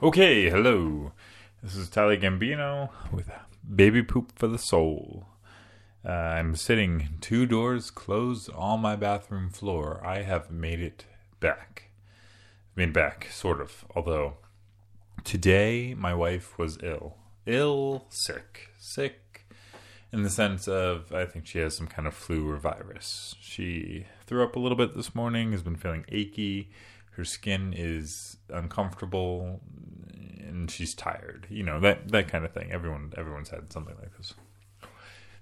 Okay, hello. This is Tyler Gambino with Baby Poop for the Soul. Uh, I'm sitting two doors closed on my bathroom floor. I have made it back. Made it back, sort of. Although, today my wife was ill. Ill, sick. Sick in the sense of, I think she has some kind of flu or virus. She threw up a little bit this morning, has been feeling achy her skin is uncomfortable and she's tired you know that that kind of thing. Everyone everyone's had something like this.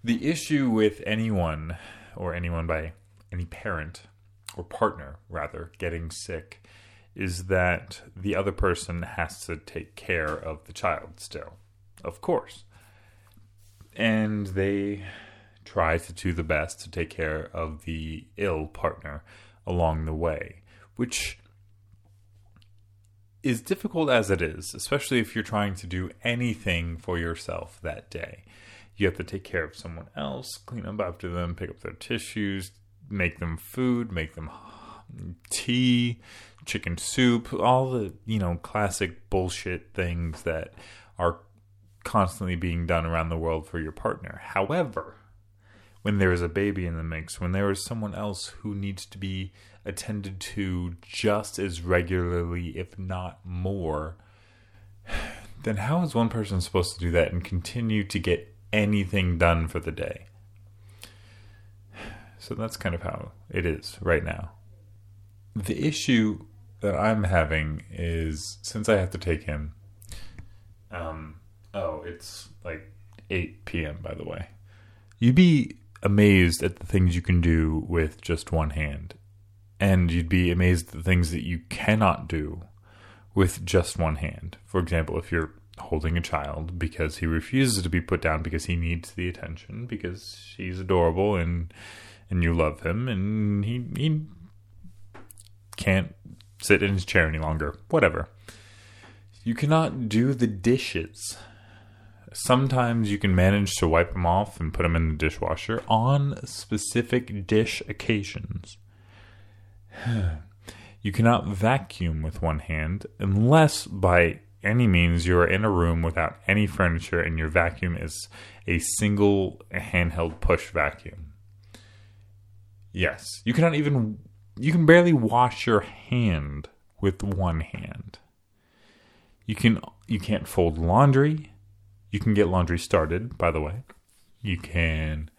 The issue with anyone or anyone by any parent or partner rather getting sick is that the other person has to take care of the child still of course. And they try to do the best to take care of the ill partner along the way which is difficult as it is, especially if you're trying to do anything for yourself that day. You have to take care of someone else, clean up after them, pick up their tissues, make them food, make them tea, chicken soup, all the, you know, classic bullshit things that are constantly being done around the world for your partner. However, when there is a baby in the mix, when there is someone else who needs to be attended to just as regularly, if not more, then how is one person supposed to do that and continue to get anything done for the day? So that's kind of how it is right now. The issue that I'm having is since I have to take him, um, oh, it's like 8 p.m., by the way. You'd be amazed at the things you can do with just one hand. And you'd be amazed at the things that you cannot do with just one hand. For example, if you're holding a child because he refuses to be put down because he needs the attention because he's adorable and and you love him and he he can't sit in his chair any longer. Whatever. You cannot do the dishes Sometimes you can manage to wipe them off and put them in the dishwasher on specific dish occasions. you cannot vacuum with one hand unless by any means you are in a room without any furniture and your vacuum is a single handheld push vacuum. Yes, you cannot even you can barely wash your hand with one hand. You can you can't fold laundry. You can get laundry started, by the way. You can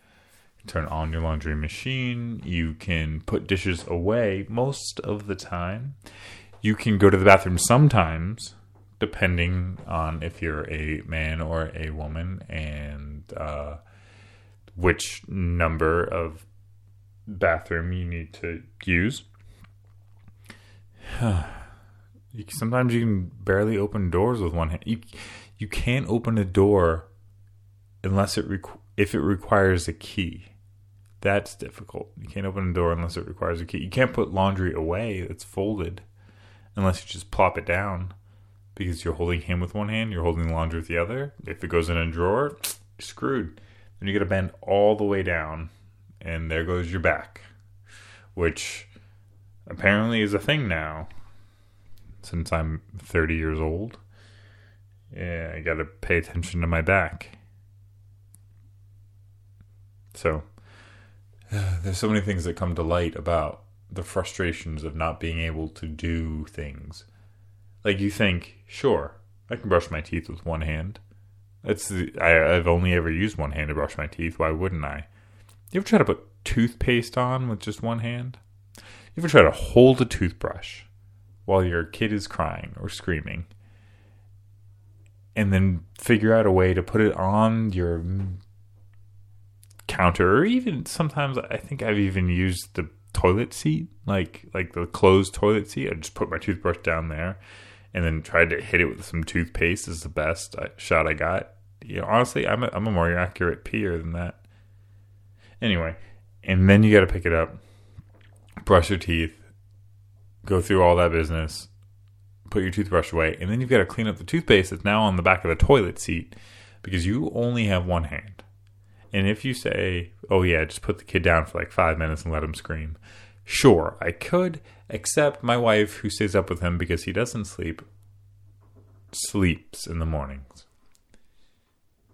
turn on your laundry machine. You can put dishes away most of the time. You can go to the bathroom sometimes, depending on if you're a man or a woman and uh, which number of bathroom you need to use. Sometimes you can barely open doors with one hand. You, you can't open a door unless it requ- if it requires a key. That's difficult. You can't open a door unless it requires a key. You can't put laundry away that's folded unless you just plop it down because you're holding him with one hand, you're holding the laundry with the other. If it goes in a drawer, you're screwed. Then you got to bend all the way down, and there goes your back, which apparently is a thing now since I'm 30 years old. Yeah, I got to pay attention to my back. So, there's so many things that come to light about the frustrations of not being able to do things. Like you think, sure, I can brush my teeth with one hand. It's the, I, I've only ever used one hand to brush my teeth. Why wouldn't I? You ever try to put toothpaste on with just one hand? You ever try to hold a toothbrush while your kid is crying or screaming? And then figure out a way to put it on your counter or even sometimes I think I've even used the toilet seat like like the closed toilet seat. I just put my toothbrush down there and then tried to hit it with some toothpaste is the best uh, shot I got. You know honestly I'm a, I'm a more accurate peer than that. Anyway and then you got to pick it up brush your teeth go through all that business put your toothbrush away, and then you've got to clean up the toothpaste that's now on the back of the toilet seat because you only have one hand. And if you say, oh, yeah, just put the kid down for like five minutes and let him scream, sure, I could, except my wife, who stays up with him because he doesn't sleep, sleeps in the mornings.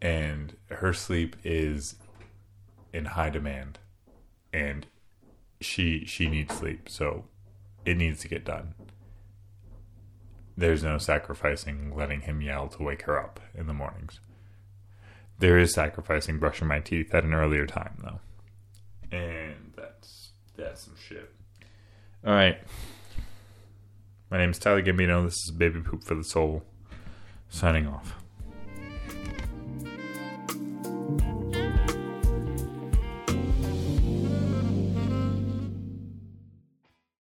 And her sleep is in high demand. And she she needs sleep, so it needs to get done. There's no sacrificing letting him yell to wake her up in the mornings. There is sacrificing brushing my teeth at an earlier time though. And that's that's some shit. All right. My name is Tyler Gambino. This is Baby Poop for the Soul. Signing off.